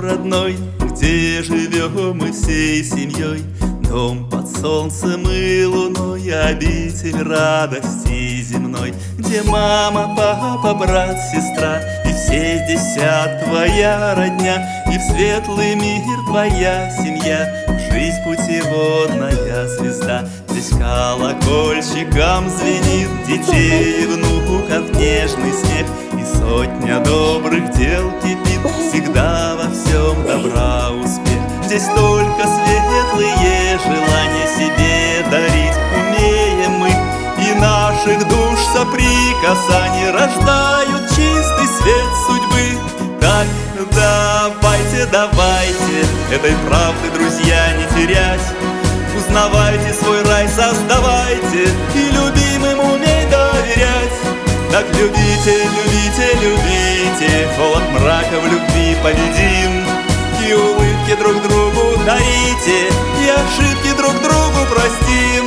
родной, где живем мы всей семьей. Дом под солнцем и луной, обитель радости земной Где мама, папа, брат, сестра И все десят твоя родня И в светлый мир твоя семья. Жизнь путеводная звезда Здесь колокольчиком звенит Детей и внуков нежный смех И сотня добрых дел кипит. Всегда во всем добра успех. Здесь только светлые желания себе дарить умеем мы. И наших душ соприкасаний рождают чистый свет судьбы. Так давайте, давайте этой правды, друзья, любите, любите, любите. Холод мрака в любви победим. И улыбки друг другу дарите. И ошибки друг другу простим.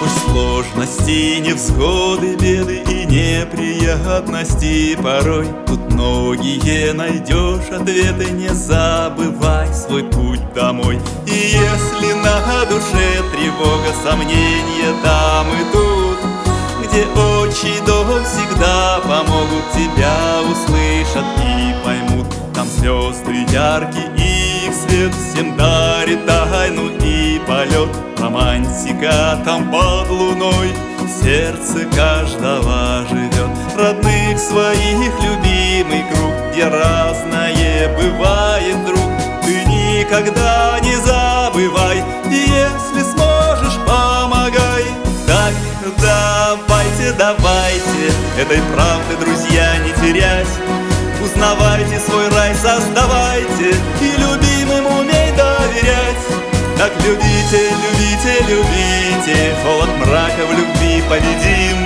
Пусть сложности, невзгоды, беды и неприятности. Порой тут многие найдешь ответы. Не забывай свой путь домой. И если на душе тревога, сомнения Там и тут, где отчий дом всегда Помогут тебя услышат и поймут. Там звезды яркие, их свет всем дарит тайну и полет. Романтика там под луной В сердце каждого живет. Родных своих любимый круг Где разное бывает вдруг Ты никогда не забывай Этой правды, друзья, не терять. Узнавайте свой рай, создавайте И любимым умей доверять. Так любите, любите, любите Холод мрака в любви победим.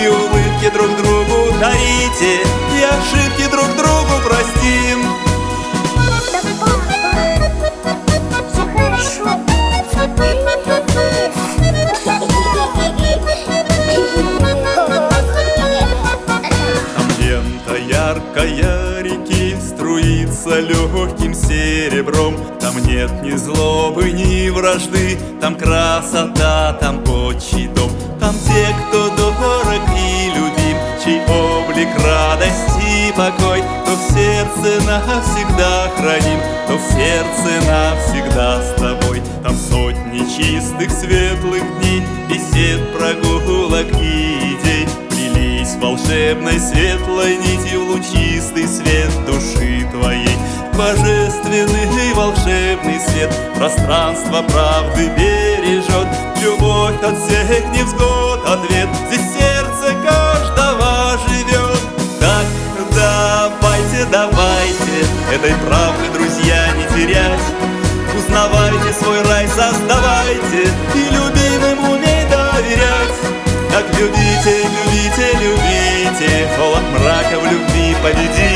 И улыбки друг другу дарите И ошибки друг другу яркая реки Струится легким серебром. Там нет ни злобы, ни вражды Там красота, там отчий дом. Там те, кто дорог и любим Чей облик радость и покой То в сердце навсегда храним То в сердце навсегда с тобой. Там сотни чистых светлых дней Бесед, прогулок и волшебной светлой нитью лучистый свет души твоей. Божественный волшебный свет Пространство правды бережет. Любовь от всех невзгод ответ Здесь сердце каждого живет. Так давайте, давайте Этой правды, друзья, не терять. Узнавайте свой рай, создавайте И любимым мрака в любви победим